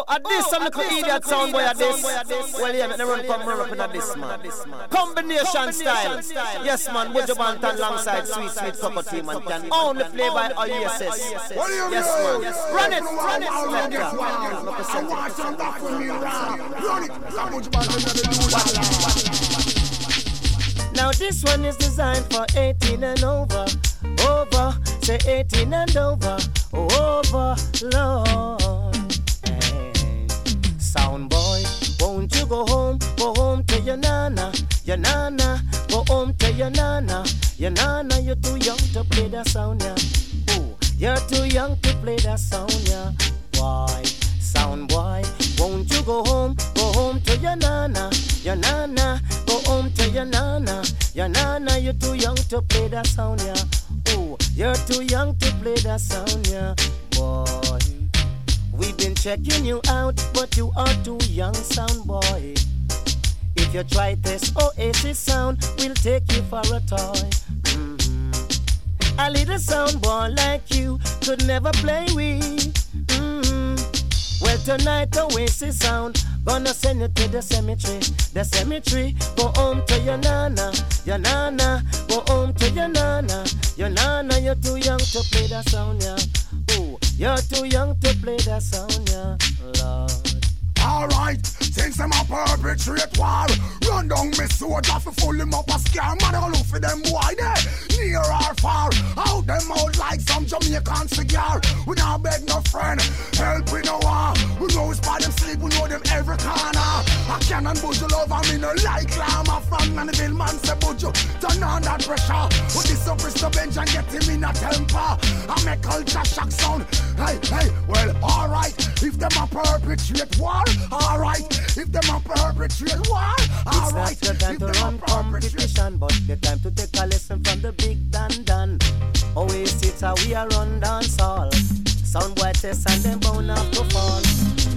Oh, at this, I'm little idiot sound boy at this. Well, yeah, me run up in at this, man. Combination style. Yes, man, Buju Banton alongside Sweet Sweet Cocoa Tea and can only play by OESS. Yes, man. Run it, run it, run it. Now this one is designed for 18 and over, over, say 18 and over, over, Lord. Go home, go home to your nana, your nana, go home to your nana, your nana, you're too young to play that sound, yeah. Ooh, you're too young to play that sound, yeah. Why? Sound boy, won't you go home, go home to your nana, your nana, go home to your nana, your nana, you're too young to play that sound, yeah. Ooh, you're too young to play that sound, yeah. Boy, we've been checking you out, but you are too young, sound boy. If you try this Oasis sound, we'll take you for a toy. Mm-hmm. A little sound boy like you could never play with. Mm-hmm. Well, tonight Oasis sound gonna send you to the cemetery, the cemetery. Go home to your nana, your nana. Go home to your nana, your nana. You're too young to play that sound, yeah. You're too young to play that sound, yeah. Lord. Alright, since them a perpetrate war Run down me soldier fi full him up a scare Man I look for them boy there Near or far. Out them out like some Jamaican cigar. We not beg no friend Help we no war. We know it's by them sleep We know them every corner. I cannon buju love and me no like llama From Nannyville man the bill man say buju Turn on that pressure. Put this up Mr. Bench and get him in a temper. I make culture shock sound. Hey, hey, well alright If them a perpetrate war Alright, if them a perpetrate war, alright. It's not the time to run competition, but the time to take a lesson from the big Dan Dan. Oasis how we are run dance all. Sound boy test and them bound up to fall.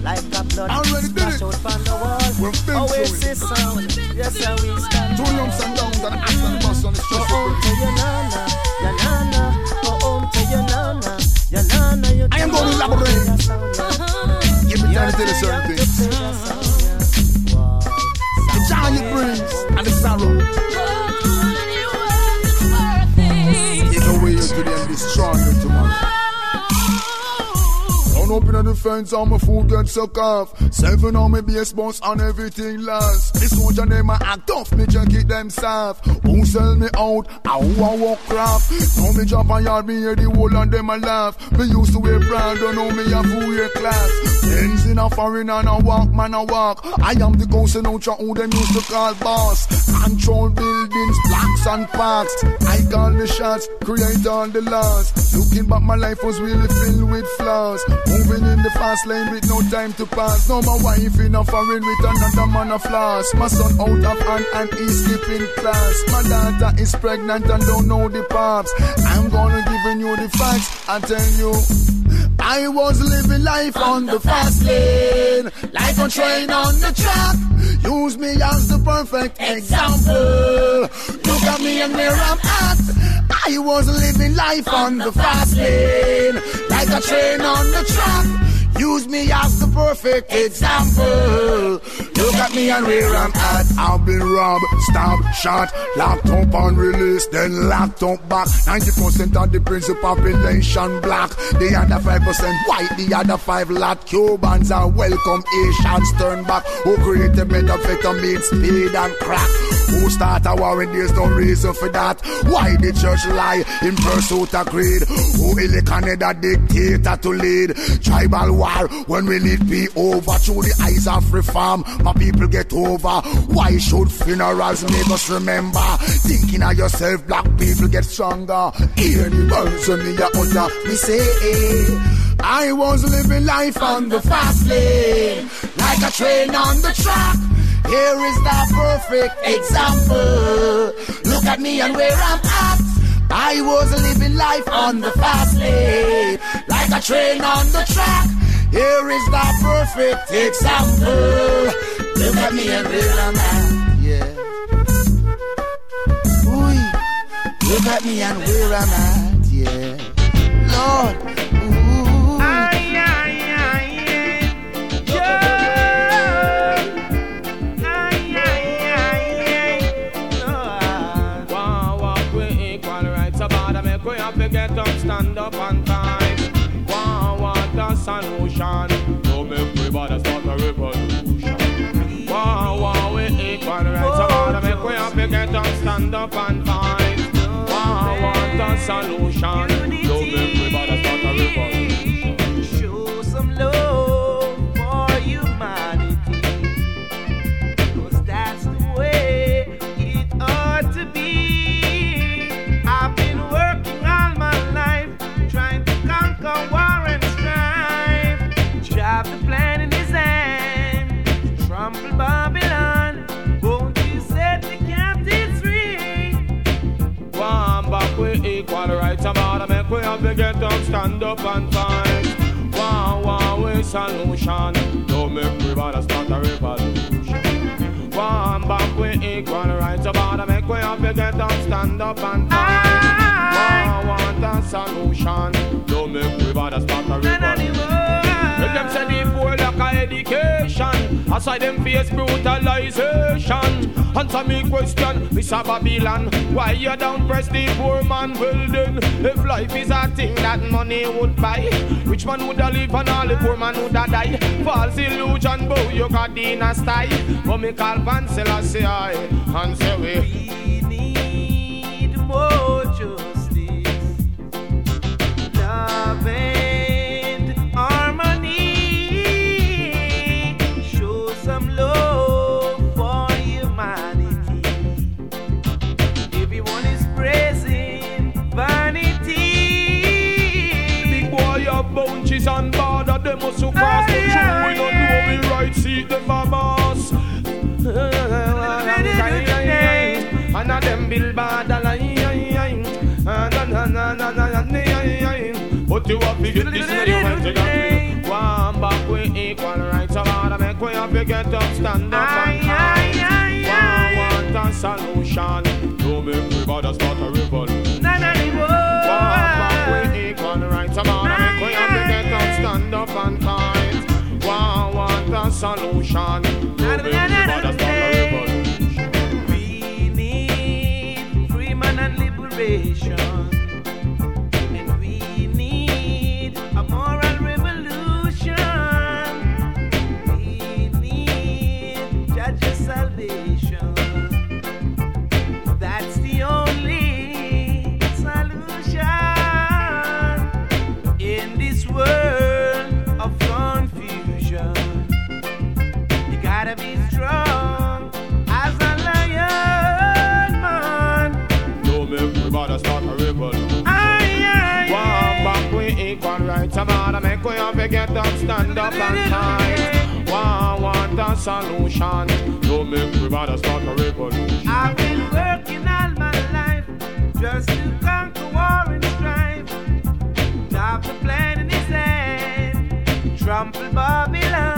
Like a blood Already did it. out from the wall. We've been through Oasis it. sound, yes how we stand. Two lumps and downs and acts and bust on the Go stress. home to your nana, your nana. Go home to your nana, your nana. I am going to elaborate. Give me time to tell you certain joy it brings and the sorrow. Up in the fence and my food get suck off. Seven on my base boss and everything last. This soldier them a act tough, me check it them soft. Who sell me out? I who a walk craft. Now me drop a yard, me hear the whole and them a laugh. Me used to wear proud, don't know me a full year class. Friends in a foreign and a walk, man a walk. I am the ghost in Ultra who them used to call boss. Control buildings, blocks and parks. I call the shots, create all the laws. Looking back, my life was really filled with flaws. Moving in the fast lane with no time to pass. No, my wife in a foreign with another man of flaws. My son out of hand and he's skipping class. My daughter is pregnant and don't know the pops. I'm gonna giving you the facts. I tell you. I was living life on the fast lane, like a train on the track. Use me as the perfect example. Look at me and where I'm at. I was living life on the fast lane, like a train on the track. Use me as the perfect example. Look at me and where I'm at. I've been robbed, stabbed, shot, locked up and released, then locked up back. 90% of the Prince population black. The other 5% white, the other 5 lot Cubans are welcome. Asians turn back. Who created methamphetamine, speed and crack? Who start a war and there's no reason for that? Why the church lie in pursuit of greed? Who elect another dictator to lead? Tribal war when we need be over through the eyes of reform. My people get over. Why should funerals make us remember? Thinking of yourself, black people get stronger. Hear the words of me, utter me say. I was living life on the fast lane, like a train on the track. Here is the perfect example. Look at me and where I'm at. I was living life on the fast lane, like a train on the track. Here is the perfect example. Look at me and I'm at. Yeah. Ooh, look at me and where I'm at. Yeah. Lord. mass and ocean. So make everybody start a revolution. Wow, wow, we ain't gonna right about Make we have to get up, stand up and fight. Wow, what a solution. So make we get up, stand up and fight. One, one way solution. Don't make me bother start a revolution. One back with equal rights. I'm out make we have to get up, stand up and fight. One want a solution. Don't make me bother start a revolution. Education. Aside them face brutalization. Answer me question, Mr. Babylon. Why you don't press the poor man? Well then, if life is a thing that money would buy, which man would live and all the poor man would die? False illusion, bow you got style. But me call Van I and say we. We need more justice, love border Them must to cross the true We don't know we right seat for boss And a them line. But you have to get this when you me. One back with equal rights Some other make we have to get up stand up and fight One want a solution. Don't make me bother want a solution. No make we bother start a revolution. We need freedom and liberation. Have to get up, stand up and fight. One want a solution. No make we bother start a revolution. I've been working all my life just to conquer war and strife. Have the plan in his hand, trample Babylon,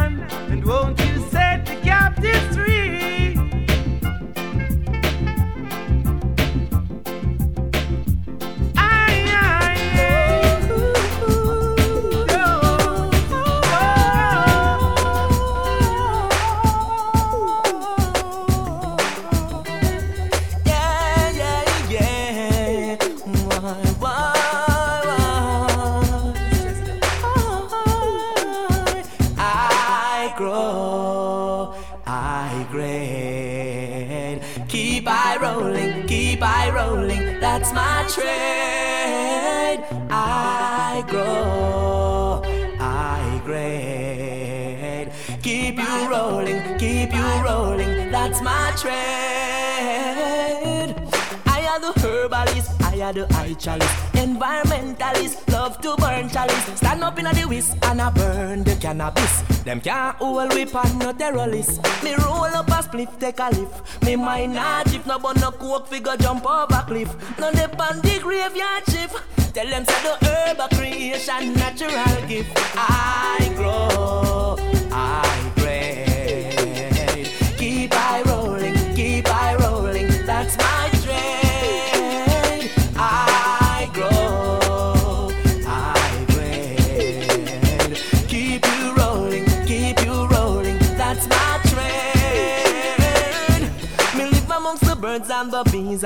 cannabis. Them can't hold and no terrorist. Me roll up a spliff, take a lift. Me mind not if no bun no coke figure jump over cliff. No dip on the graveyard shift. Tell them say the herb a creation, natural gift. I grow, I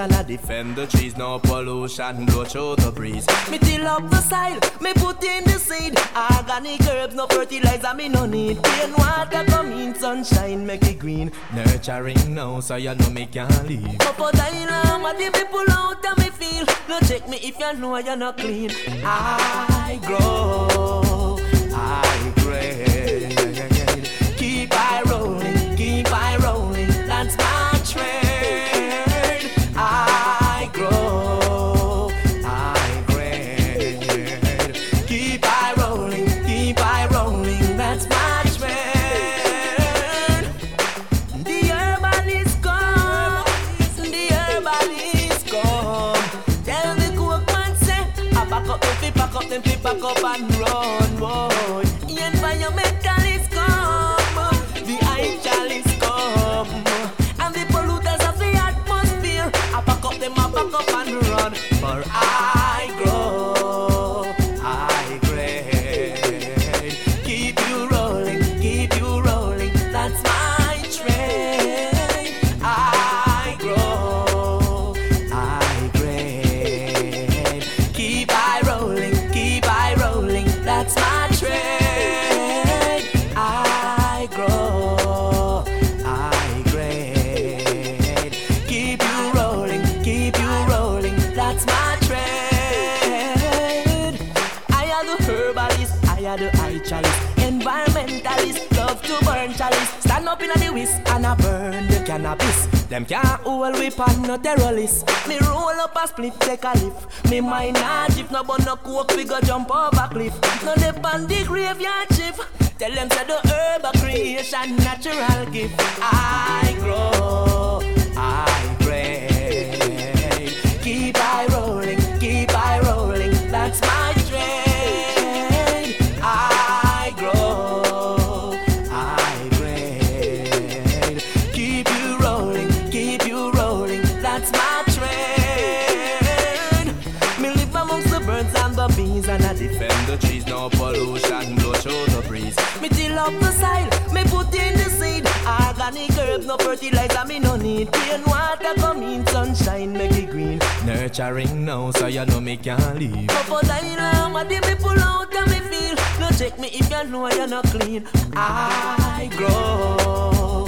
and I defend the trees. No pollution blow through the breeze. Me till up the soil, me put in the seed. Organic herbs, no fertilizer, me no need. Plain water come in, sunshine make it green. Nurturing now, so you know me can't leave. Up a dialogue, what the people out of me feel. No check me if you know you're not clean. I grow, I pray. Pan no terrorist. Me roll up a split, take a lift. Me mind not if no bun no coke, we go jump over cliff. No dip on the graveyard chief. Tell them to the herb a creation, natural gift. I grow, Nurturing now, so you know me can't leave. Up a dialogue, what the people out of me feel. No check me if you know you're not clean. I grow,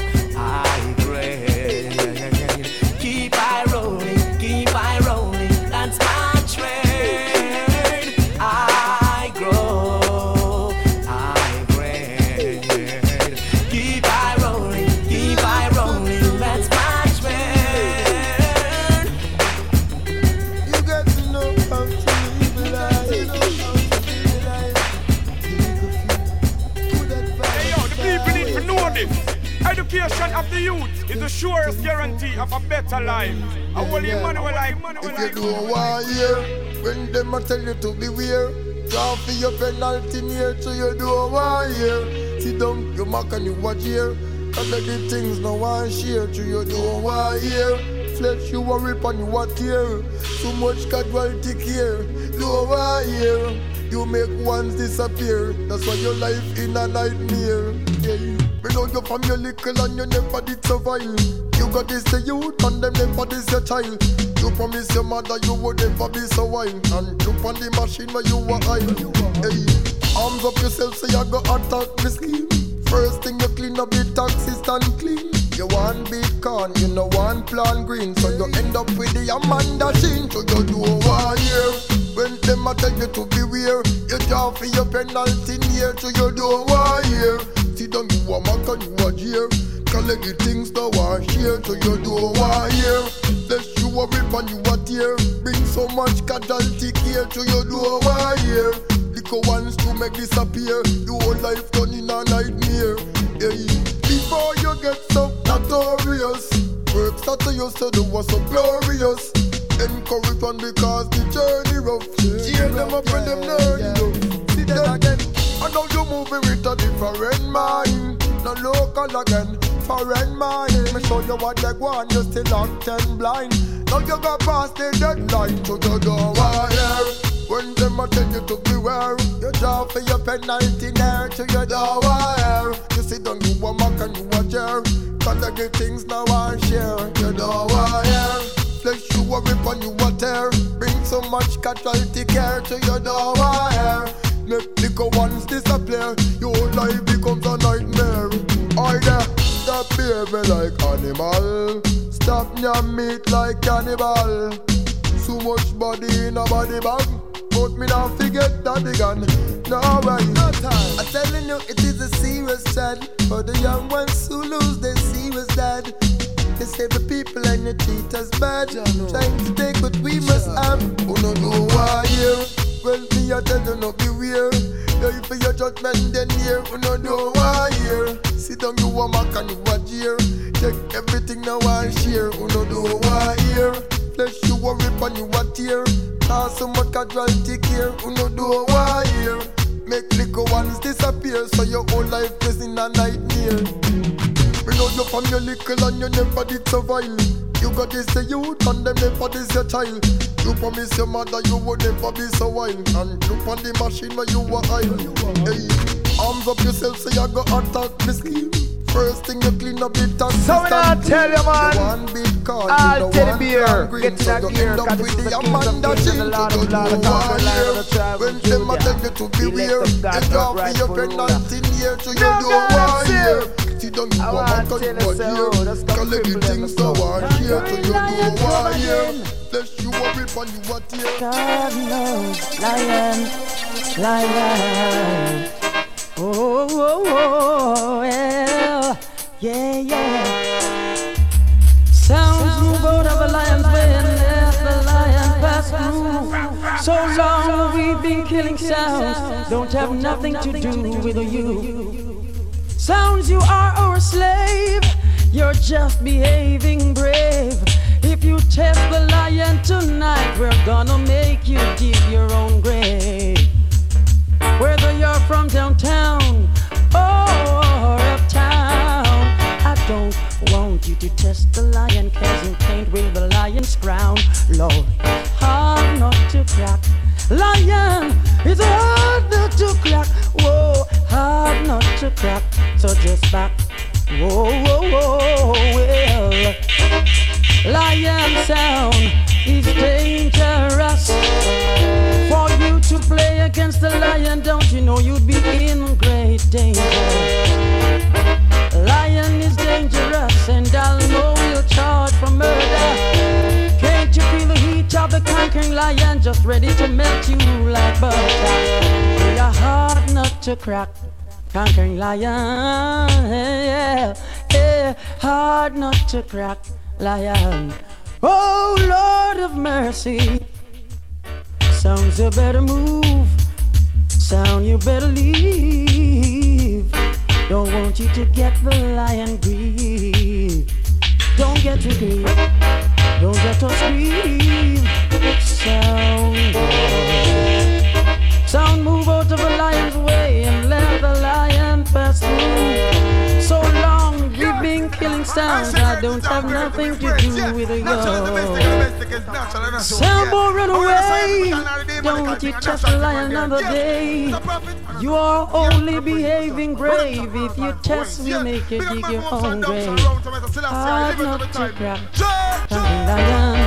you don't want hear, when them a tell you to beware, draw for your penalty near to you don't want hear. Sit down, you mock and you watch here. Cause of the things no one share to you don't want hear. Flesh you a rip and you a tear. Too much casualty care, don't want hear. You make ones disappear. That's why your life in a nightmare. Yeah. Me know you from your little and you never did survive. You got this the youth and them never this your child. You promise your mother you would never be so wild And jump on the machine where you were high. Hey, arms up yourself so you go attack the scheme. First thing you clean up the taxi stand clean. You want big corn, you know one plan green. So you end up with the Amanda Sheen So you do one year When them a tell you to beware You draw for your penalty near. So you do one year Sit down you a mock and you a jeer. Collect the things no one here. So you do one year Bless you a rip and you a tear Bring so much casualty care So you do one year Liquor ones to make disappear. Your whole life done in a nightmare. Yeah. Before you get so notorious Work start to you so do was so glorious. Encourage one because the journey rough. Cheer them up when them learn you See them again. I know you're moving with a different mind. No local again Foreign mind. Me show you what they want You still locked and blind. Now you got past the deadline So you want hear when them a tell you to beware You draw for your penalty there To you don't want hear You sit down you a mock and you a jeer. Cause the things now I share. You don't want hear tear. Bring so much casualty care to your door. Make liquor ones disappear. Your life becomes a nightmare. Oh yeah, stop behaving like animal. Stop your meat like cannibal. So much body in a body bag. But me not forget that again. No way, no time. I'm telling you, it is a serious trend for the young ones who lose their serious dad. They say the people and the treat us bad. Trying to take what we must have. Who don't know why here? Well, me I tell you not be weird. Yeah, for your judgment then here. Who don't know why here? Sit down, you a mac and you a jeer. Take everything now I share. Who don't know why here? Flesh you a rip and you a tear. Cause so much casualty care. Who don't know why here? Make liquor ones disappear. So your whole life is in a nightmare. We know you from your little and you never did survive. You got this the youth and them never this your child. You promise your mother you would never be so wild. And look on the machine where you were high. Hey, arms up yourself so you go attack me scheme. First thing you clean up it and So when I tell you man, one big car, I'll the tell the beer, get to that you gear, end up cause with this is the Amanda kings and the Lord of you Lords, the conqueror, of the tribe When them a tell you to beware, of you drop your for pregnant in here, so you No, know God, why that's here. it. See down I you a want man, to cause you tell you so, here. that's the Collect the things so. so here, so you know Lion, here. Bless you a rip and you a tear. God knows, lion, lion. Oh, oh, oh, well, yeah, yeah. Sounds move out of a lion's way and let the lion pass through. So long we've been killing sounds, don't have nothing to do with you. Sounds you are our slave, you're just behaving brave. If you test the lion tonight, we're gonna make ready to melt you like butter? You're hard not to crack. Conquering lion, yeah, yeah, hard not to crack, lion. Oh Lord of mercy, sounds you better move, sound you better leave. Don't want you to get the lion grief. Don't get to grief, don't get us grief. Sound, sound move out of a lion's way and let the lion pass through. So long we've been killing sounds, I don't have nothing to do with it. Soundboy run away. Don't you touch the lion another day. You are only behaving brave. If you test, we make you dig your own grave. Hard not to crack. Something lion.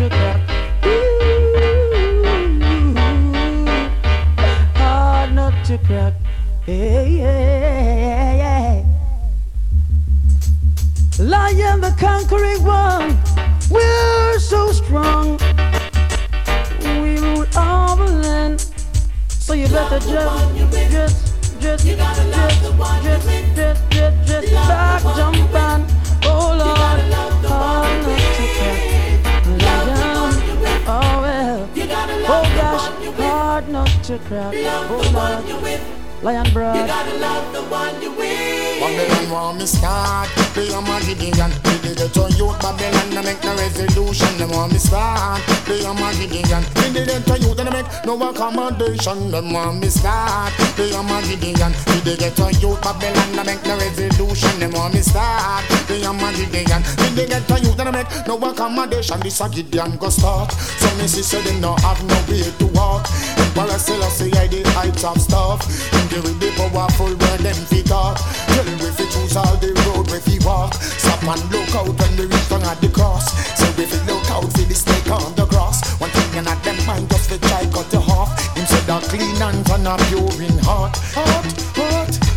Hard not to crack. Ooh. Hard not to crack. Hey, hey, hey, Lion the conquering one, we're so strong. We rule all the land, so you better just, just, just, just, not to crack. Oh Lord, lion broad. Babylon want me start. Be a Magidian We did it to youth Babylon They make no resolution Them want me start. Be a Magidian We did it to And they make no accommodation Them want me start. Be a Magidian We did it to youth Babylon They make no resolution Them want me start. Be a Magidian We did it to And they make no accommodation This a Gideon go start. So me say them no have no way to walk. Emperor Selassie I the heights of stuff. Give it the powerful word them fit up choose all the road where he walk. Stop and look out when we reach down at the cross. So if you look out for the snake on the grass, one thing you not them mind just to try cut you off. Him said that clean hands and a pure in heart, heart, heart.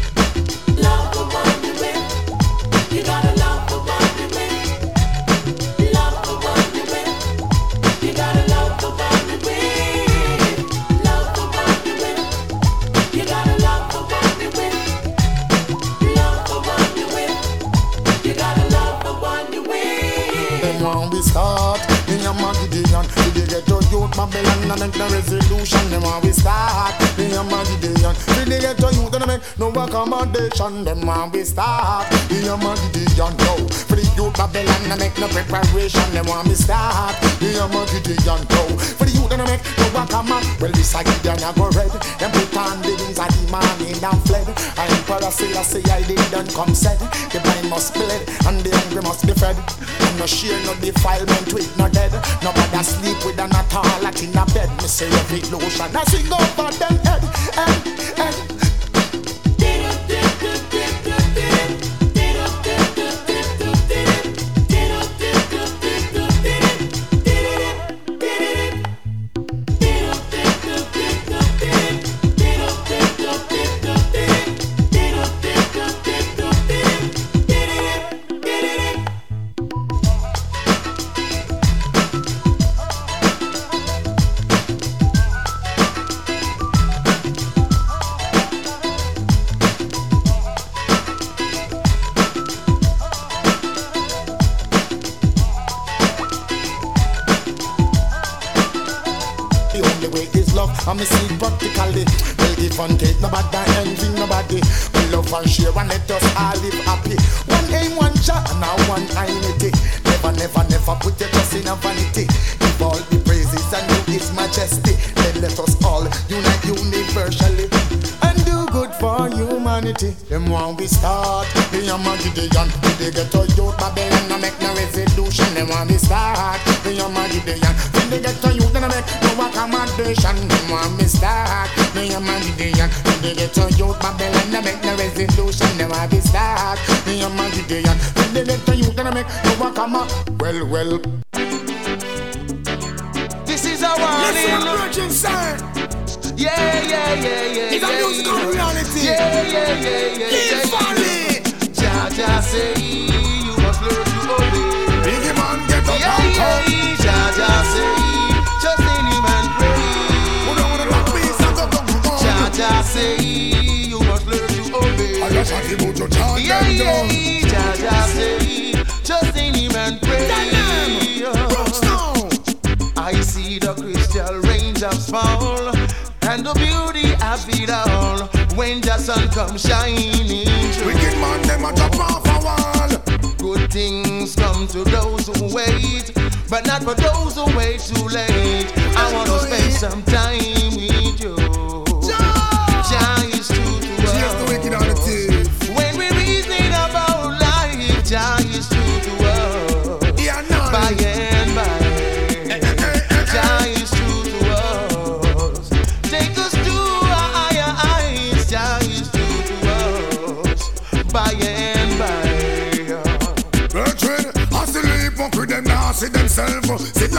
Start, me and Maggie Dion, we dey get to youth Babylon and make the resolution. Then when we start, me and Maggie Dion, we dey get to youth and make no accommodation. Then when we start, me and Maggie Dion, yo, for the youth Babylon and make no preparation. Then when we start, me and Maggie Dion, yo, for the and make no accommodation. Well, this I Gideon I go red, them put on the wings of the morning and fled. I Emperor Selassie I say I did done come said, the blind must be led and the hungry must be fed. And no share no defilement with no dead. Nobody sleep with an toilet in a bed. Me say every lotion I sing over them head, head, head.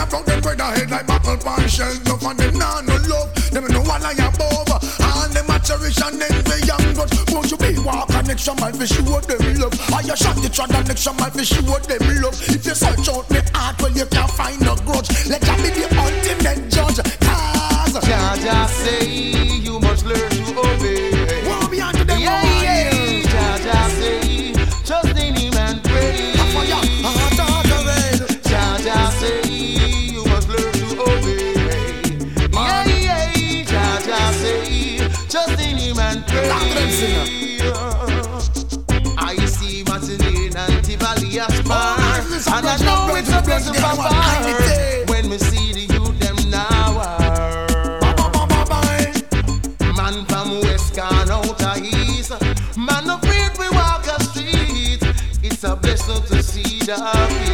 Like from them a head like buckle pan shells. No for them now, no love. Them no one like above. And them a cherish and envy young but Won't you be walk and next I'll be sure them love. I you shot the and next I'll be sure them love. If you search out me heart, well you can't find no grudge. Let that be the ultimate judge. Cause Jah Jah say When we see the youth them now. Man from west. Man afraid we walk the. It's a blessing to see the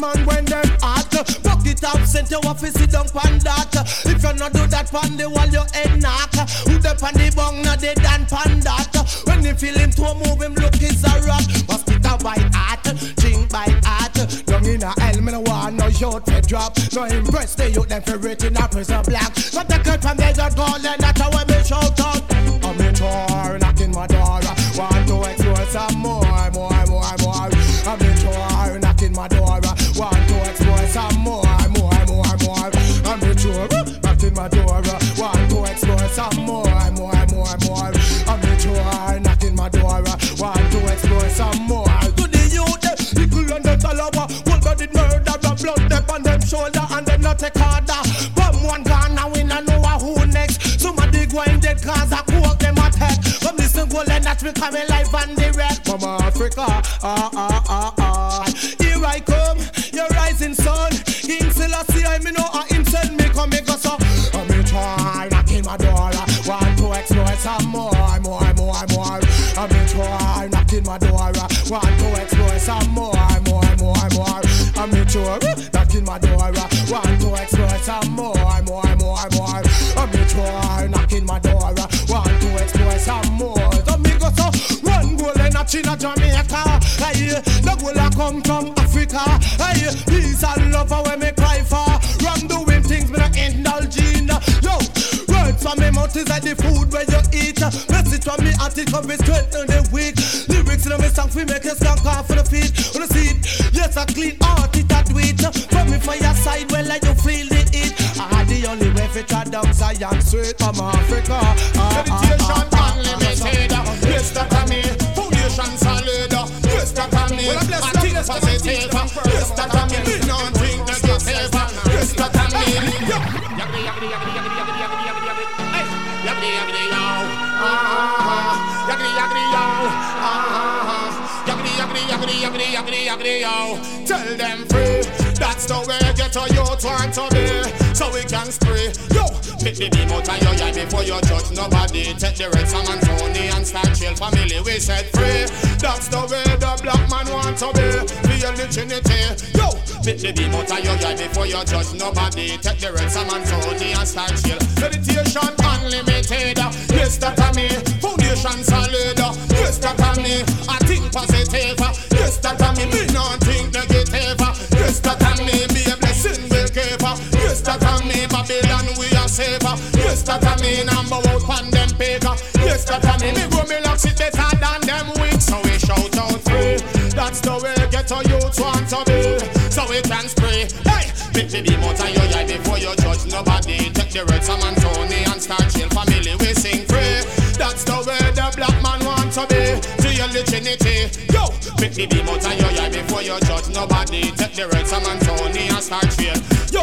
man when them hot. Bucket up, sent your office sit down pan that. If you not do that pan the wall your head knock. Who the pan the bong now they done pan that. When you feel him to move him look is a rock. Mosquito bite heart, drink bite heart. Young in a hell, me no want no youth to drop. No impress the youth them for written a prison black. But the cut from there just call and and talawa, whole body murder, blood dip on them shoulder and them not take order. Bomb one gun now we no know who next. Somebody go in dead cause I cook them attack. Come listen, go let that we coming live and direct from Africa. Ah ah ah ah. Here I come, your rising sun. King Selassie, I me know I him send me come me so. I'm in try knocking my door. Want to explore some more, more, more, more. I'm in try knocking my door. Want to explore some more. In knocking my door. Want to explore some more, more, more, more. I'm in try knocking my door. Want to explore some more. So me go so one goal in a China, Jamaica. Hey, the goal a come from Africa. Hey, peace and love when me cry for. Wrong doing things me not indulge in. Yo, words from me mouth is like the food where you eat. Message from me at it come with strength in the week. Lyrics in me song we make you stand off for the feet. Wanna see it? Yes, I clean it a do it. From me for your side, well like you feel the heat. I the only way fi try down Zion straight from Africa. Ah, ah, ah Meditation ah, unlimited. Yes, that I mean. Foundation solid. That I mean. I think positive. That I mean. Don't think negative. Yes, that I mean. Yaggity, yaggity, yaggity, yaggity, yaggity, yaggity, yaggity, yaggity. Hey, yaggity, yaggity, yo. Ah, yaggity, yaggity, yo. Ah, yaggity, yaggity, yaggity, yaggity, yaggity, yaggity, yo. Tell them free. That's the way get a youth want to be. So we can spray. Yo, pick the beam out your eye before you judge nobody. Take the red song and Tony and start chill family. We set free. That's the way the black man want to be. Feel the Trinity. Yo, pick the beam out your eye before you judge nobody. Take the red song and Tony and start chill. Meditation unlimited. Yes, that I me. Foundation solid. Yes, that I me. I think positive. Yes, that I me. Me not think negative. That I me. Be a blessing will give. Yes, that I me. Babylon we are saver. Yes, that I me. Number out pan them paper. Yes, that I me. Me go me locks it better than them weak. So we shout out free. That's the way get a youth want to be. So we can spray. Hey, the beam out of your eye before you judge nobody. Take the red Sam and Tony and start chill family. We sing free. That's the way the black man want to be. To your pick the beam out of your eye before you judge nobody. Take the red Sam Anthony and start trail. Yo,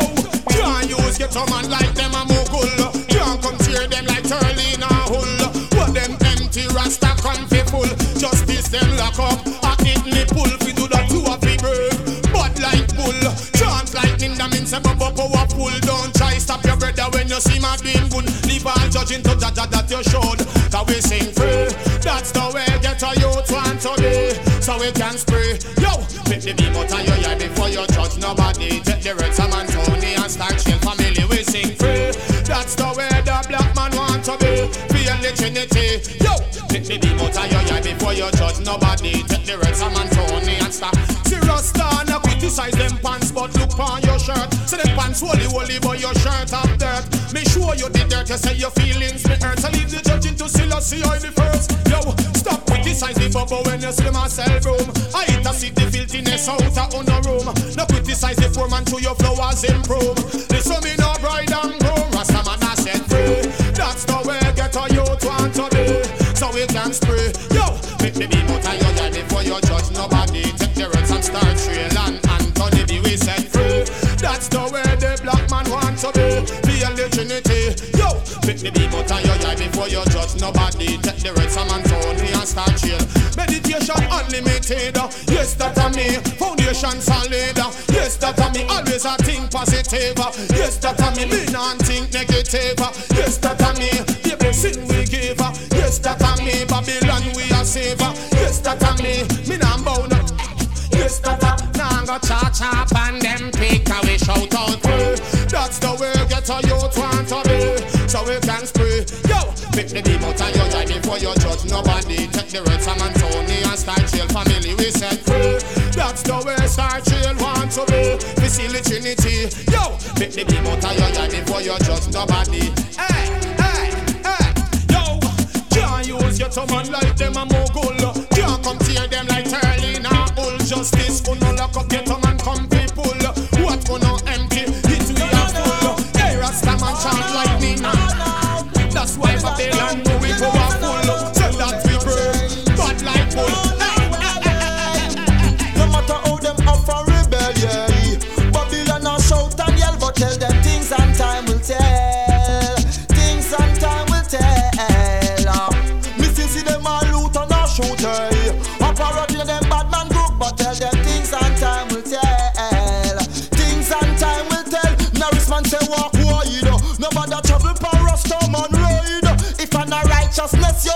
can't use get a man like them a mogul. Can't come them like Turley or Hull. What them empty rasta come fi full. Justice them lock up. A hit me pull fi do that to a fi break. Bad like bull. Chant lightning that means a bubble powerful. Don't try stop your brother when you see my beam gun. Leave all judging to Jah Jah that you showed. That we sing free. That's the way get a youth want to be. So we can spray. Yo, pick the beam out of your eye before you judge nobody. Take the red and Tony and start chill family. We sing free. That's the way the black man want to be. Feel the Trinity. Yo, pick the beam out of your eye before you judge nobody. Take the red and Tony and start. See Rasta, now criticize them pants, but look on your shirt. Say them pants holy, holy, but your shirt have dirt. Make sure you did dirt, you say your feelings me hurt. So leave the judging to Selassie I the first. Yo, criticize the bubble when you see myself room. I hit a the filthiness out of on a room. No criticize the poor man to your flowers improve. Listen me no bride and groom. Rasta man I said free. That's the way get a youth want to be. So we can spray. Yo, make the out of your eye before you judge nobody. Take the reds and start trail and Anthony B we set free. That's the way the black man want to be. Feel the Trinity. Yo, pick the out of your eye before you judge nobody. Take the Sam Anthony and. Meditation unlimited. Yes, that a me. Foundation solid. Yes, that a me. Always I think positive. Yes, that a me. Me not think negative. Yes, that a me. The blessing we give. Yes, that a me. Babylon we a save. Yes, that a me. Me not bound. Yes, that a now I go cha cha and them pick we shout out free. That's the way get a youth want to be. So we can spray. Yo, pick the beam before you judge nobody. Take the red Sam and Tony and start chill family we set free. That's the way start chill want to be. We see the Trinity. Yo, pick the out of your eye before you judge nobody. Hey.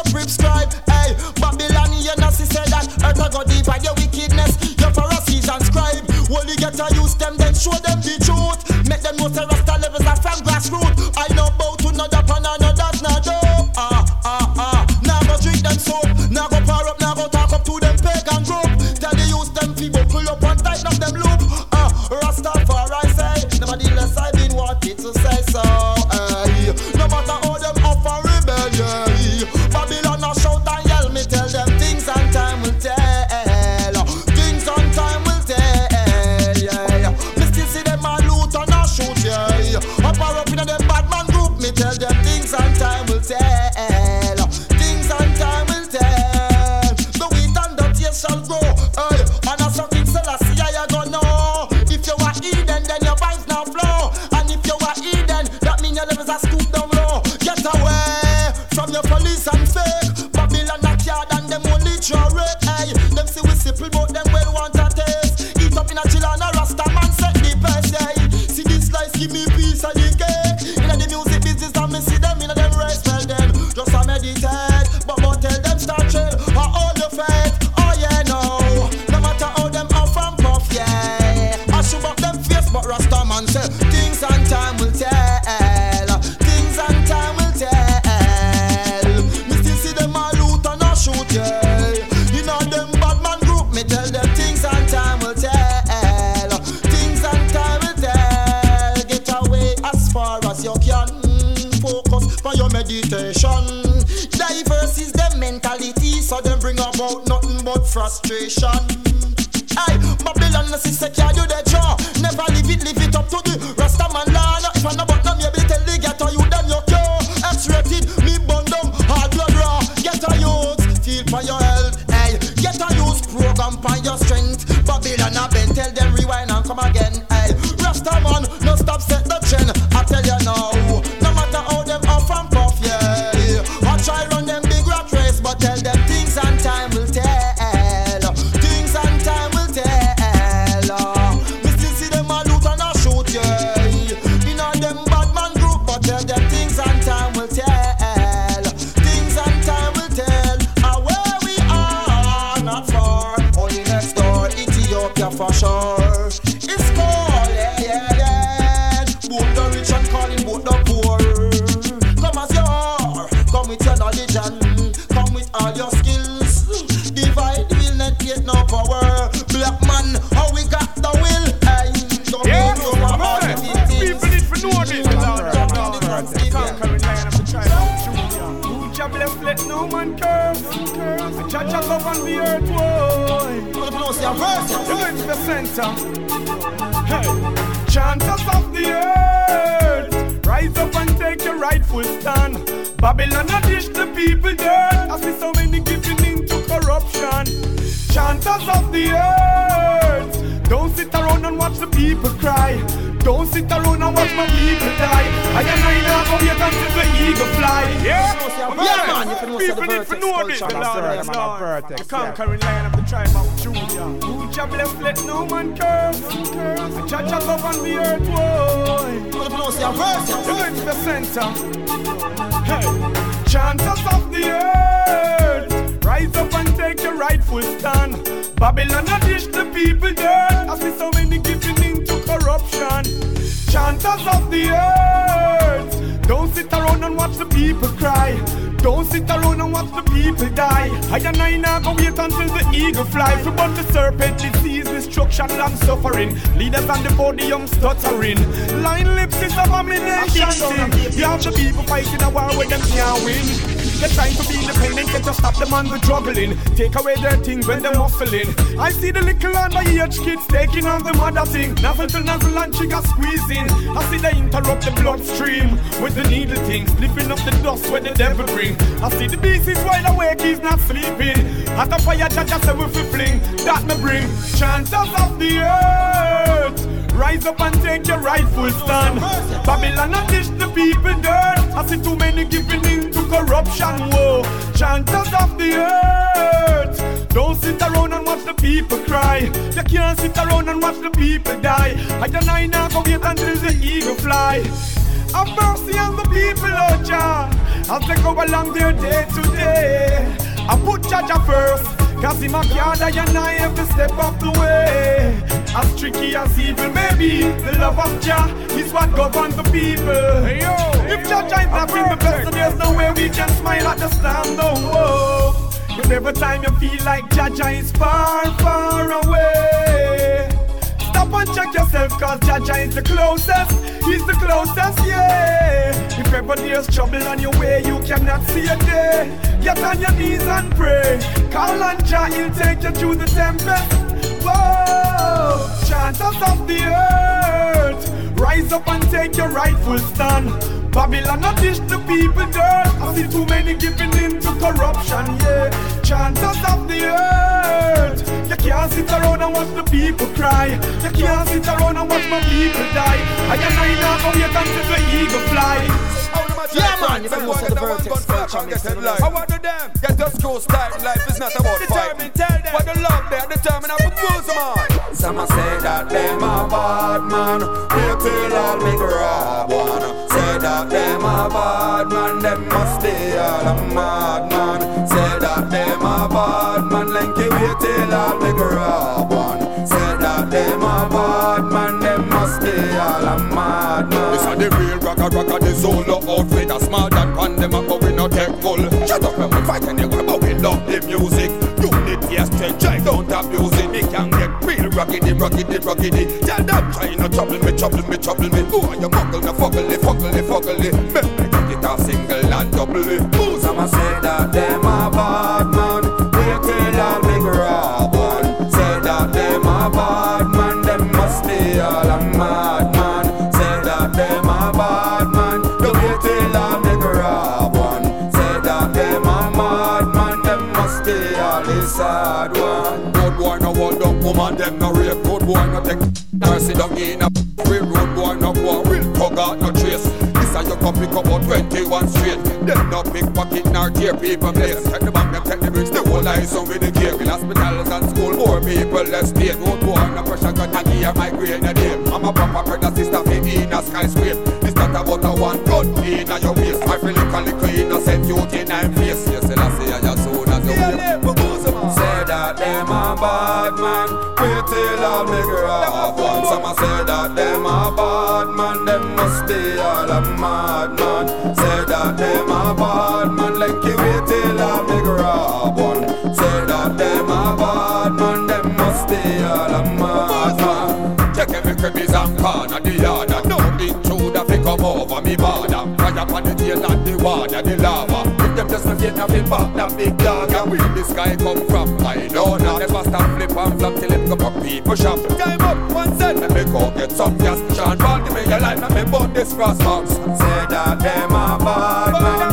You prescribe, hey. Babylon, you know, she said that earth go deeper your wickedness. Your Pharisees and scribe. Only get to use them, then show them the truth. Make them know draw. Hey, them see we simple, but them well want a taste. Eat up in a chill and frustration. Babylon a dish the people dirt. I see so many giving into corruption. Chanters of the earth, don't sit around and watch the people cry. Don't sit around and watch my people die. I and I now go wait until the eagle fly. Yeah, Yeah, man, you can know people need to know this. Lord, the man of Lord. The conquering lion of the tribe of Judah. Who shall bless, let no man curse. The judge of love on the earth, boy. Your. You go into the center. Hey, chanters of the earth, rise up and take your rightful stand. Babylon a dish the people dirt. I see so many giving into corruption. Chanters of the earth, don't sit around and watch the people cry. Don't sit around and watch the people die. I and I now go wait until the eagle flies. For but the serpent, disease, destruction, long suffering. Leaders on the podium stuttering. Line lips is abomination. You have the people fighting a war where them can't win. They're trying to be independent, get to stop them on the juggling. Take away their things when they're muscling. I see the little underage kids taking on the mother thing. Nozzle to nozzle and trigger squeezing. I see they interrupt the bloodstream with the needle things, lifting up the dust where the devil bring. I see the beast is wide awake, he's not sleeping. At the fire, I say we fling. That me bring chanters of the earth. Rise up and take your rightful stand. Babylon and dish the people dirt. I see too many giving in to corruption. Whoa, chanters of the earth. Don't sit around and watch the people cry. You can't sit around and watch the people die. I don't now go wait until the eagle fly. Have mercy on the people, oh Jah, as they go along their day to day. I put Jah Jah first, cause him a can't die and I to step up the way. As tricky as evil may be, the love of Jah is what governs the people. Hey, yo, if Jah is not in the best, then there's no way we can smile at the stand, no. Whoa. But every time you feel like Jah is far, far away. Stop and check yourself, cause Jah Jah is the closest. He's the closest, yeah. If ever there's trouble on your way, you cannot see a day. Get on your knees and pray. Call on Jah, he'll take you through the tempest. Whoa, chanters of the earth, rise up and take your rightful stand. Babylon not dish the people dirt. I see too many giving in to corruption, yeah. Chanters of the earth, you can't sit around and watch the people cry. You can't sit around and watch my people die. I and I now go wait until the eagle fly. Yeah, man, you can know the vertex culture mix. I want to them get the school start. Life is not about fighting. What the love they are determined to propose man. Some a say that them a bad man. Wait till all me grab one. Say that them a bad man. Them must be all a mad man. Say that them a bad man. Lenky wait till all me grab one. Say that them a bad man. Them must be all a mad man. This a the real rocker rocker, the solo outfit. A smart than pandem, but we no take full. Shut up, and we fight anyway, but we love the music. Unity has to drive down the music. Me can get real ruggedy, ruggedy, ruggedy. Tell them try no trouble me, trouble me, trouble me. Who are you muggle, no fuggly, fuggly, fuggly? Make me take it a single and double it. Who's Some a say that them a bad man. belong in a railroad boy, no war, real tugger, no trace. This how you come pick up on 21 straight. Them no pickpocket nor tear people bless. Take the bank, them take the bridge, the whole lies on with the gear. In hospitals and school, more people less paid. Road boy, no pressure, got a gear, my grade, no name. I'm a proper brother, sister, me in a skyscraper. This not about a one gun in a your waist. I feel like a little innocent youth, Some a say that them a bad man, them must be all a madman. Say that them a bad man, like you wait till I me grab one. Say that them a bad man, them must be all a madman. Check every crevice and corner, the yard. No intruder fi come over me border. Fire pon the tail and the water, the lava. Just to get a bit back that big dog And where this guy come from? I know. Not The bastard flip and flop till him go for people shop. Time up, one cent. Let me go get some gas. Sean Paul give me your life. Let me bought this cross. Box Say that them a bad man.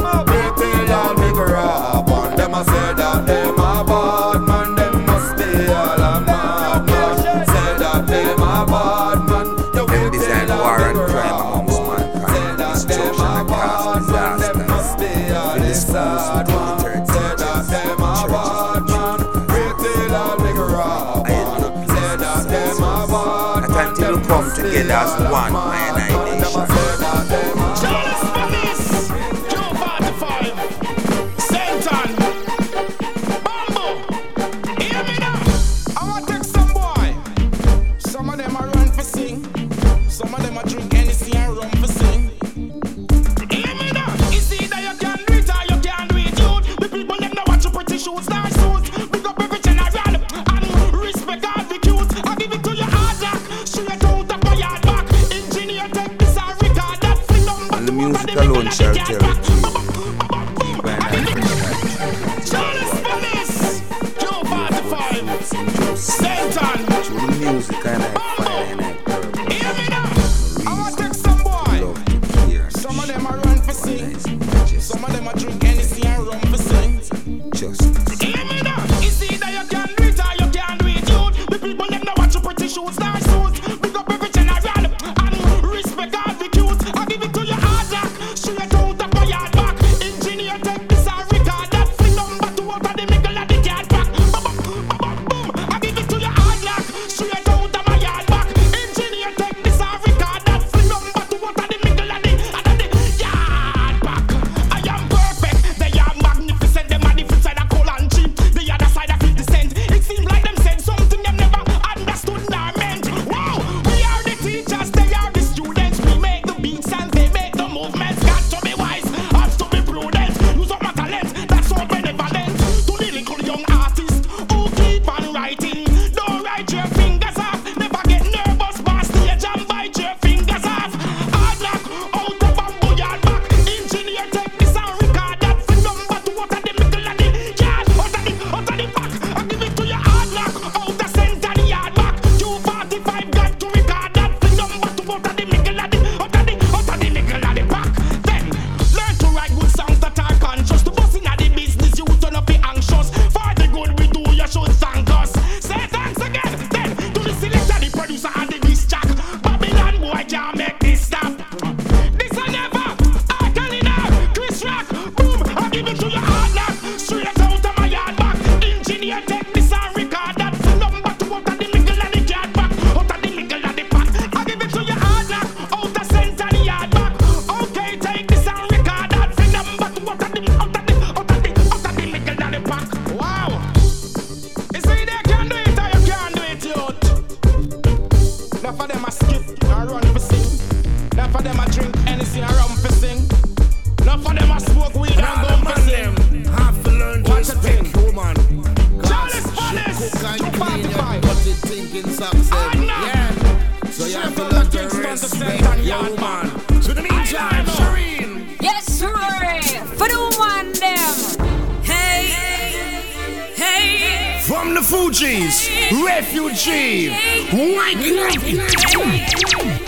refugees, refugee,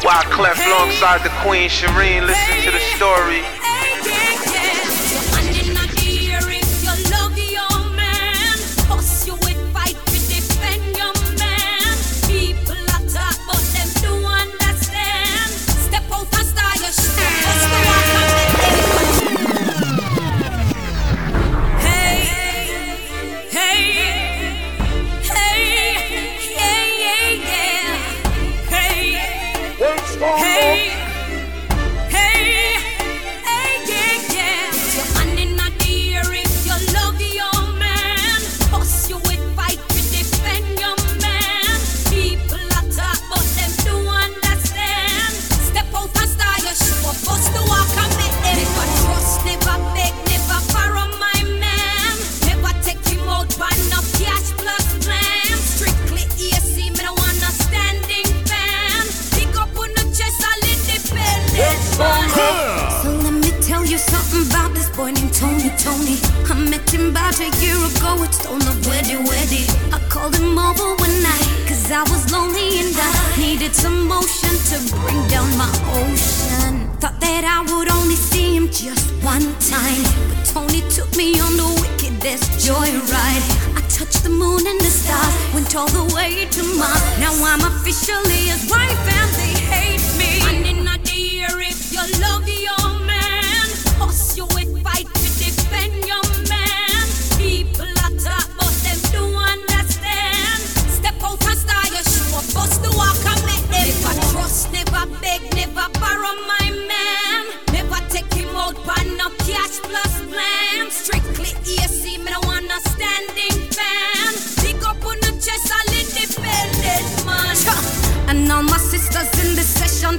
white cleft alongside the Queen Shireen, listen to the story.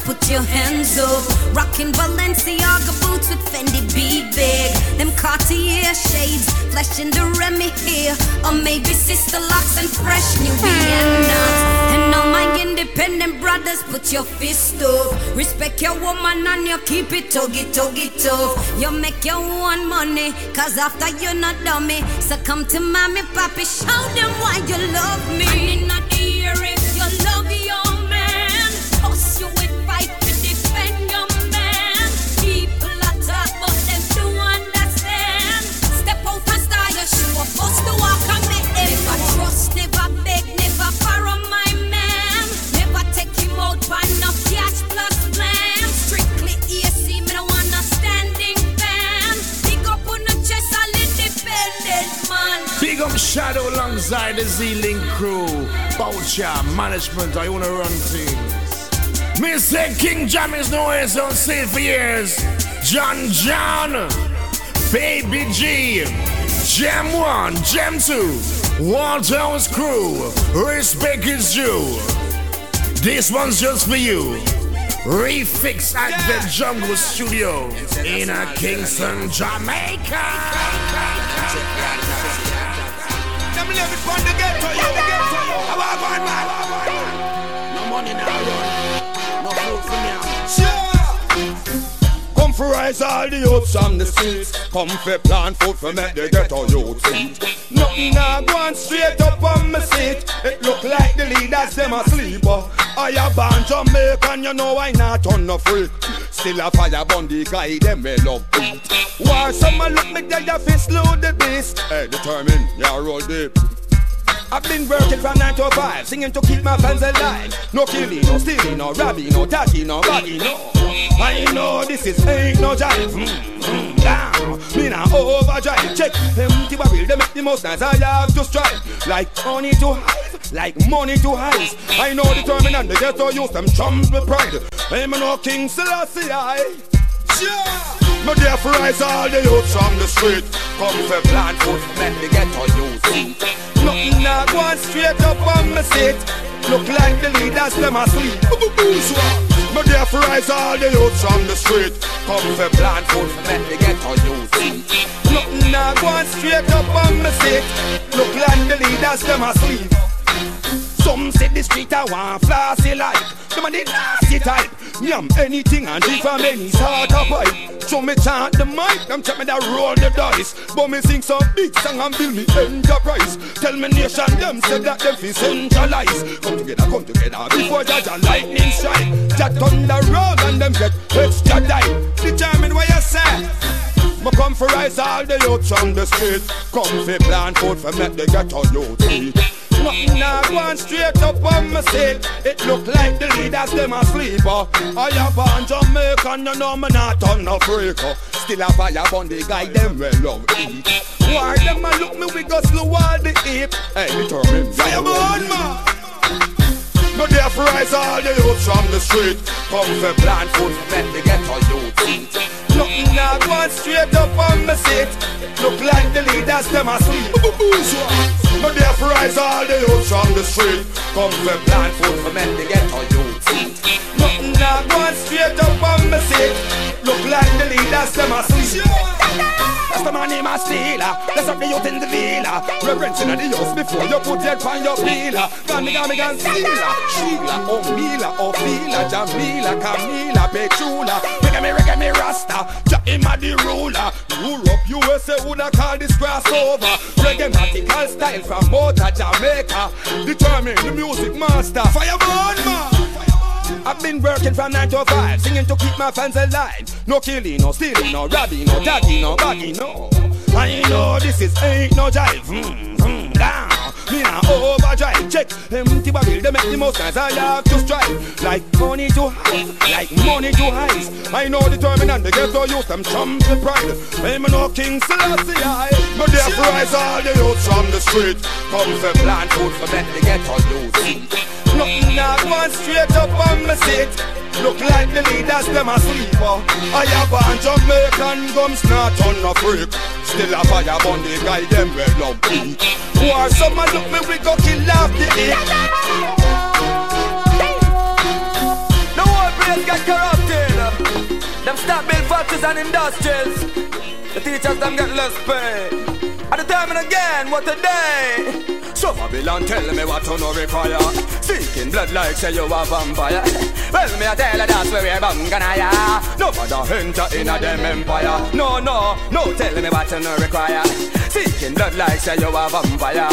Put your hands up. Rockin' Balenciaga boots with Fendi be big. Them Cartier shades, flashing the Remy here. Or maybe sister locks and fresh new Viennas. And all my independent brothers, put your fist up. Respect your woman and you keep it tuggy tuggy tough. You make your own money, cause after you're not dummy. So come to mommy, papi, show them why you love me. Up Shadow alongside the Z-Link crew. Boucher, management, I wanna run things. Say King Jam is nowhere so safe for years. John John, Baby G, Jam 1, Jam 2, Walter's crew, respect is due. This one's just for you. Refix at the Jungle Studio in a Kingston, Jamaica. Them live it on the ghetto, yo, the ghetto, yo. I on, man. No money now, run. Rise all the youths on the streets. Come for plant food for make the ghetto youth eat. Nothing now going straight up on my seat. It look like the leaders them asleep. uh. I a born Jamaican, you know I not on no freak. Still a fire burn the guy, them we love beat. Why some a look me there, fi slow the beast. Hey, determined, yeah, roll deep. I've been working from 9 to 5, singing to keep my fans alive. No killing, no stealing, no robbing, no tagging, no bagging, no. I know this is ain't no jive. Mm, mm, me now overdrive. Check empty barrel, they make the most nice. I have to strive like money to hive, like money to highs. I know determined and the ghetto use them chums with pride. I'm no King Selassie, I. Yeah. Me there for rise all the youths from the street. Come for plant food, let me get on. Nothing now going straight up on my seat. Look like the leaders them asleep. Me there for rise all the youths from the street. Come for plant food, let me get on you. Nothing now going straight up on my seat. Look like the leaders them asleep. Some say the street I want flossy like Them a the nasty type. Yum anything and drink from any sort of pipe So me chant the mic Them tell me that roll the dice. But me sing some big song and build me enterprise. Tell me nation them say that them fi centralize. Come together, come together Before judge a lightning strike. That thunder roll and them get extra die Determine what you say? Me come for rise all the youths from the street. Come fi plant food for make the ghetto youth eat Nothing now going straight up on my seat. It look like the leaders them asleep uh. I have on Jamaican, you know me not on no freak uh. Still a fire on the guy them well love eat Why them a look me we go slow all the heap. Hey, determined Fireborn man me there for rise all the youths from the street. Come for plant food, let the ghetto youth eat. Nothing now going straight up on my seat. Look like the leaders them asleep Me there for rise all the youths from the street. Come for plant food for men the ghetto youth eat. Nothing now going straight up on my seat. Look like the leaders them asleep Rasta man name a stealer. Let's up the youth in the villa. Reverence in the house before you put your pan your peeler. Gami gami gan stealer. Sheila, oh Mila, oh Fila, Jamila, Camila, Petula. Reggae me, reggae me, Rasta. Ja him a the ruler. Europe, USA woulda call this crossover. Reggae magical style from Mota, Jamaica. Determine the music master. Fireman, man. I've been working from 9 to 5, singing to keep my fans alive. No killing, no stealing, no robbing, no daddy, no baggy, no. I know this is ain't no jive. Hmm, hmm, down. Me nah overdrive. Check empty barrel, they make the most noise. I have to strive like money to high, like money to highs. I know determined and they get to use them chumps with pride. I'm no King Selassie, I. But they rise all the youths from the street. Come for plant food for make the ghetto lose. Nothing not going straight up on my seat. Look like the leaders, them a sleeper. Oh. I have a Jamaican gums, not on a freak. Still a fire burn the guy, them well love me. War some a look me, we go kill off the heat. The whole place get corrupted. Them stop build factories and industries. The teachers them get less pay. I determine again what a day. So Babylon tell me what to no require. Seeking blood like say you a vampire. Well me I tell you that's where we're banganaya No bother enter in a them empire. No no, no tell me what to no require. Seeking blood like say you a vampire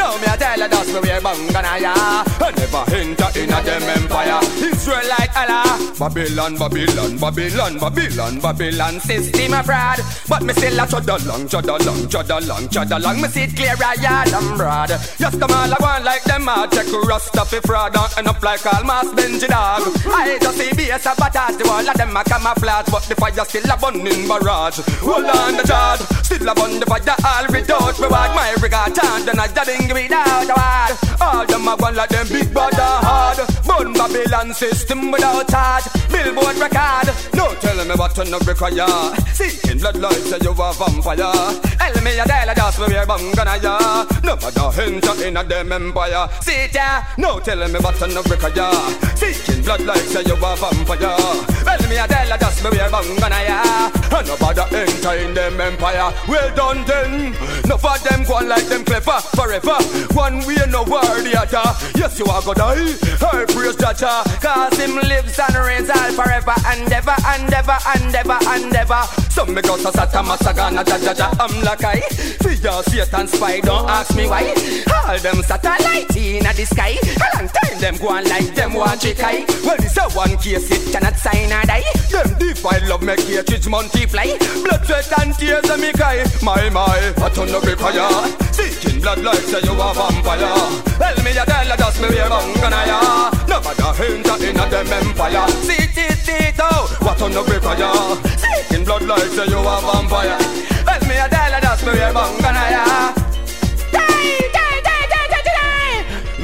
No me a tell you that's where we're banganaya I never enter in a them empire. Israelite Allah. Babylon, Babylon, Babylon, Babylon, Babylon. System of fraud. But me still a chud along, chud along, chud along, chud along Me see it clear I am broad. Yes, come all I want like them I check rust up fraud. Don't end up like all mass Benji dog. I just see BS sabotage The wall of them a camouflage. But the fire still a burning barrage. Hold on the charge. Still a burn the fire all without. Reward My regard. And I didn't without a word All them a one like them big brother hard. Burn Babylon system without charge Billboard record. No tell me what to no require. Seeking blood like say you a vampire. Tell me a tell just where we're bangana ya. No matter enter in a them empire. See ya No tell me what to no require. Seeking blood like say you a vampire. Tell me a tell just where we're bangana ya. And no bother enter in them empire. Well done then. No for them go like them clever forever One way no word the other Yes you are gonna die I praise Jah Jah Cause him lives and reigns all forever and ever and ever and ever and ever. Some me go to Satan Masagana Jah Jah I'm like I See your Satan spy don't ask me why All them satellite in the sky. A long time them go on like them want to kai. Well this a one case it Cannot sign or die. Them defile love make hatred multiply Blood, sweat and tears and me cry My my, I turn no require Seeking blood like say you a vampire. Tell me you tell just me we bangana ya. No matter enter in a them empire. See it, it, oh What on no require Seeking blood like say you a vampire. Tell me you tell just me we bangana ya.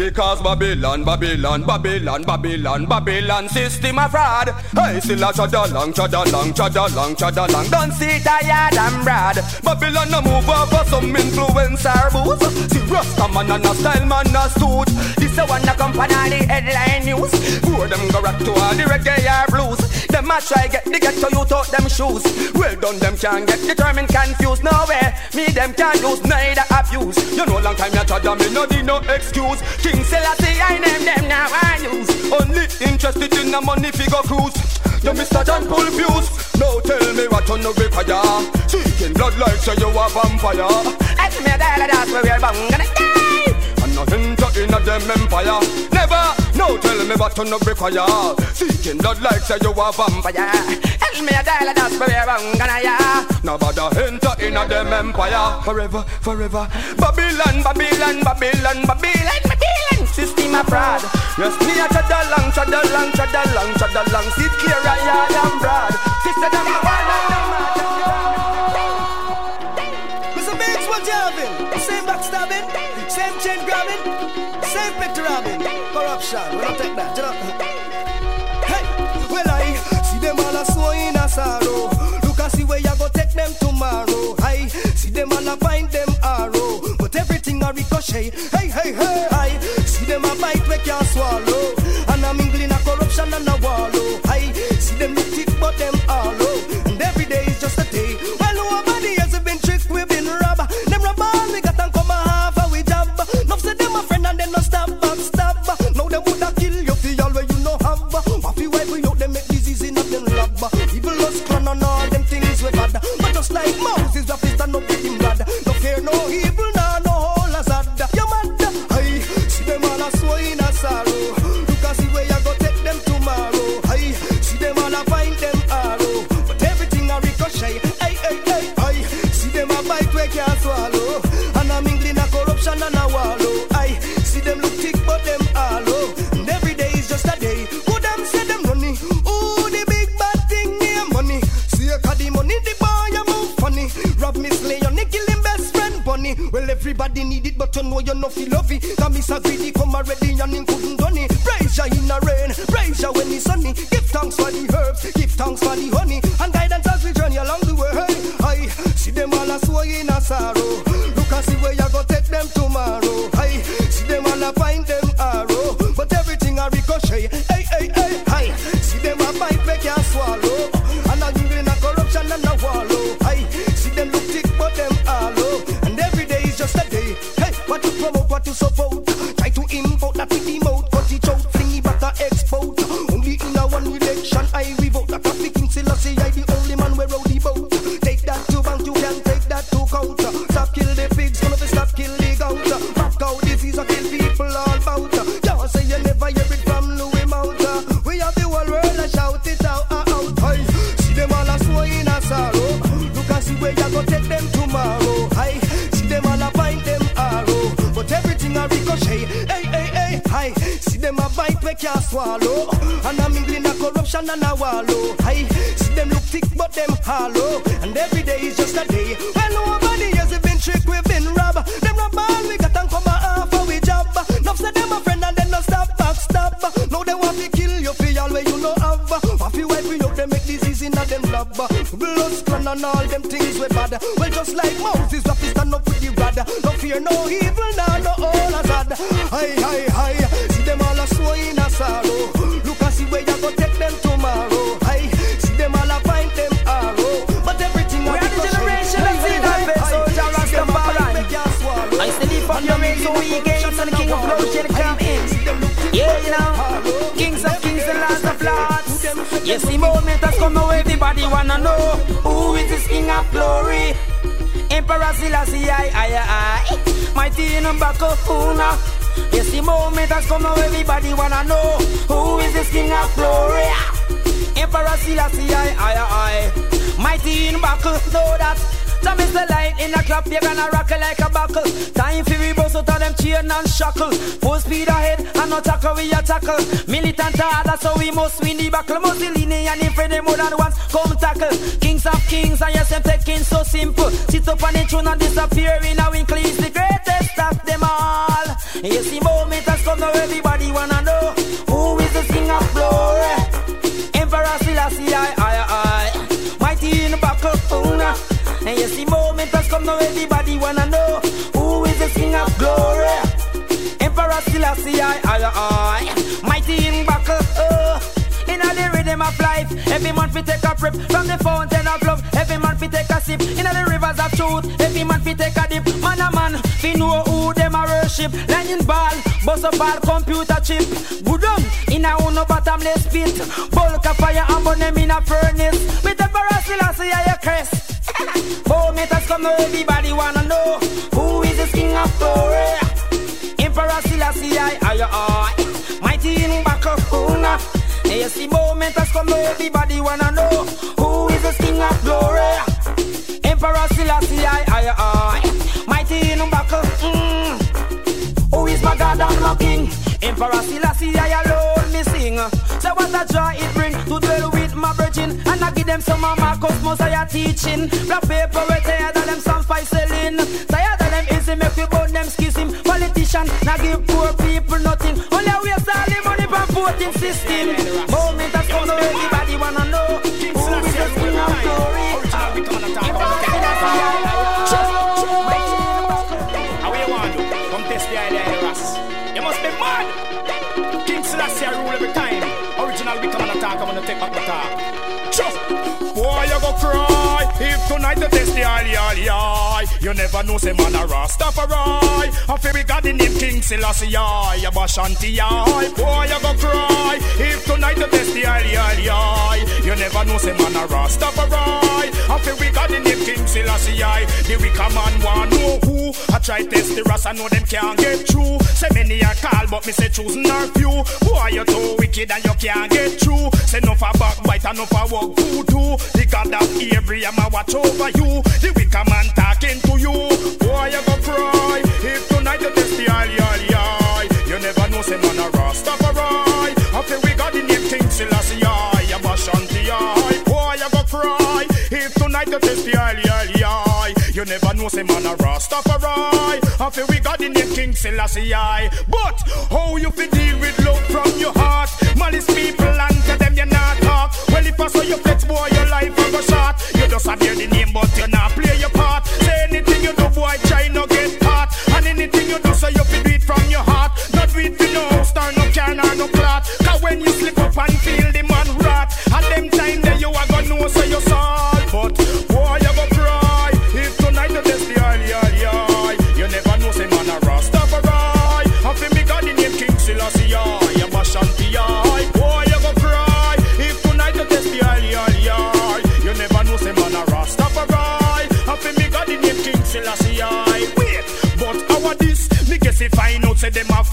Because Babylon, Babylon, Babylon, Babylon, Babylon system of fraud. I still a chud along, chud along, chud along, chud along. Don't see tired and broad. Babylon no move up for some influencer boost. See Rasta man and a style man a suit. This a one a all the headline news. Four them go rock to all the reggae or blues. Them a try get the ghetto youth out them shoes. Well done, them can't get Determined, confused, nowhere. Me them can't use neither abuse. You know long time you chud and me no need no excuse. King Selassie, I name them now I use. Only interested in the money figure cruise. You Mr. John pull fuse. Now tell me what you no require. Seeking blood like say you a vampire. Ask me a dollar, that's where we're bang gonna die. And no enter in a them empire. Never. No tell me what you no require. Seeking blood like say you a vampire. Tell me a dollar, that's where bang gonna ya. Now bother enter in a them empire. Forever, forever. Babylon, Babylon, Babylon, Babylon, Babylon. System of fraud. Yes, me a chad along, chad along, chad along, chad along. See clear I am broad. Sister them a one and them Mr. Biggs, what you having? Same backstabbing, same chain grabbing, same picture robbing. Corruption, we don't take that, you know. Hey, well I see them all a sow in a sorrow. Look and see where you go take them tomorrow. I see them all a find them arrow, but everything a ricochet. Hey, hey, hey, I a bite can't swallow, and I'm mingling a corruption and a wallow. Hey, see them look thick but them hollow, and every day is just a day. Well, over the years we've been tricked, we've been robbed. Them rob all we got and come half we job. Nuff say them a friend and then no stop back stab. Now they want to kill you for all where you no have. Want to wipe you up, they make disease in a them lab. Blood splatter and all them things we bad. Well, just like Moses, we have to stand up with the rod. No fear, no evil, nah, no all azad. Hi, hi, hi. Sorrow. Look and see where you go take them tomorrow. Hi, see them all a find them arrow. But everything We are the generation see that best soldier Rastafari. I still live on your race, so we gates and the king of shall come in. Yeah, you know, kings of kings and lords of lords. Yes, the moment has come now, everybody wanna know who is this king of glory. Emperor Selassie, I, I, I, mighty in Bakuna. Yes, the moment has come now, everybody wanna know who is this king of glory. Emperor Selassie, I, I, I, mighty in Bakuna. Know that. The light in the club, you're gonna rock it like a buckle. Time for we bust out of them chain and shackle. Full speed ahead, and no tackle we a tackle. Militant harder, so we must win the battle. Mussolini and if they more than once, come tackle. Kings of kings, and yes, I'm taking so simple. Sit up on the throne and disappear in a winkle. He's the greatest of them all. Yes, the moment has come now, everybody wanna know who is the king of glory. Emperor Selassie, I, I, I, mighty in the battle. And yes, the moment has come now, everybody wanna know who is the king of glory. Emperor Selassie, I, I, I, mighty in battle. Rhythm of life, every man fi take a trip from the fountain of love. Every man fi take a sip in the rivers of truth. Every man fi take a dip. Man a man fi know who them a worship. Lightning ball, bust a ball, computer chip. Good on in a uno bottomless pit. Bulk of fire and burn them in a furnace. With the Emperor Selassie, I a crest. Moment has come everybody wanna know who is the king of glory. Emperor Selassie, I, I, I, mighty in Bakuna. The moment has come everybody wanna know who is the king of glory. Emperor Selassie, I, I, I, mighty in Bakuna. Mm. Who is my God and my King? Emperor Selassie, I alone me sing. So what a joy it bring to dwell with my virgin, and I give them some of I are teaching. Black paper we tired of them some selling. Tired of them easy make we burn them schism. Politician, now give poor people nothing. Only waste all the money from voting system. Moment has come everybody wanna know who is the king of glory. You never know, say man a Rastafari. I feel we got the name King Selassie, I. You bash anti eye. Boy, you go cry if tonight you test the alley, alley, eye. You never know, say man a Rastafari. I feel we got the name King Selassie, I. The wicked man want know who. I try test the Ras, I know them can't get through. Say many a call, but me say choosing our few. Boy, you too wicked and you can't get through. Say no for backbite and no for work voodoo. The God of Abraham a watch over you. The wicked man talking to you you. Boy, you go cry. If tonight you test the eye, eye, eye. You never know, say man a Rastafari. After we got the name King Selassie, I'm a Ashanti, I. Boy, you go cry. If tonight you test the eye, eye, eye. You never know, say man a Rastafari. After we got the name King Selassie, I. But how you fi deal with love from your heart? Malice people and to them you not talk. Well, if I saw you flex, boy, your life I go short. You just have hear the name, but you're not.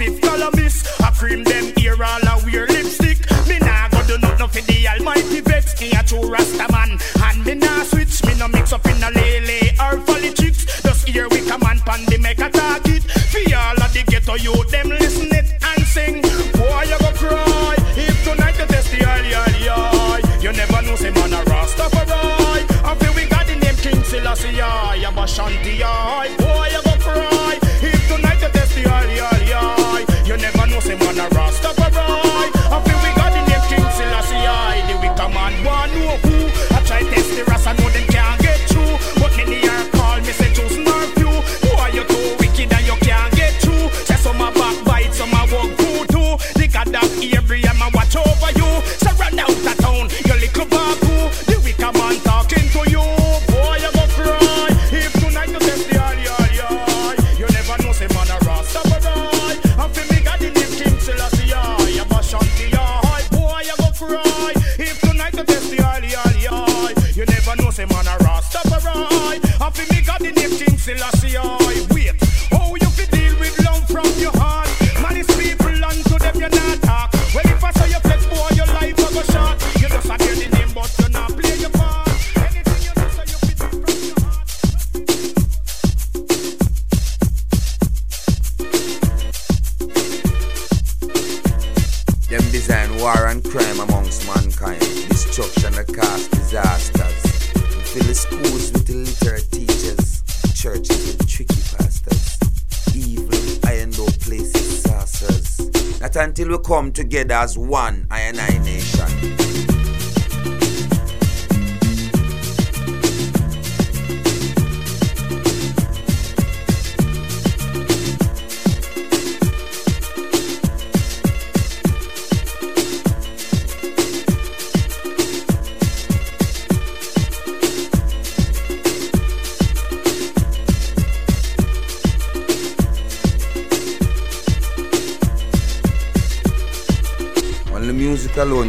massive columnist. I cream them ear all a wear lipstick. Me nah go do nothing for the almighty vex. Me a true rasta man, and me nah switch. Me no mix up in a lele or folly chicks. Just hear we come on pan the make a target. For all of the ghetto you them listen it and sing. Boy you go cry if tonight you test the all all You never know say man a rasta for right. After we got the name King Selassie, I am a shanty. until we come together as one I and I nation.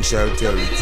show you.